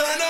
Turn up.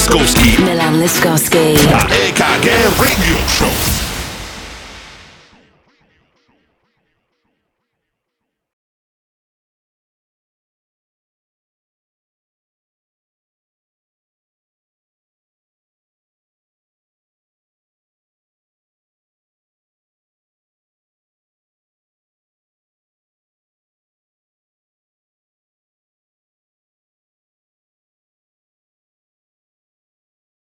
Je Milan Liskovský. a EKG Radio Show.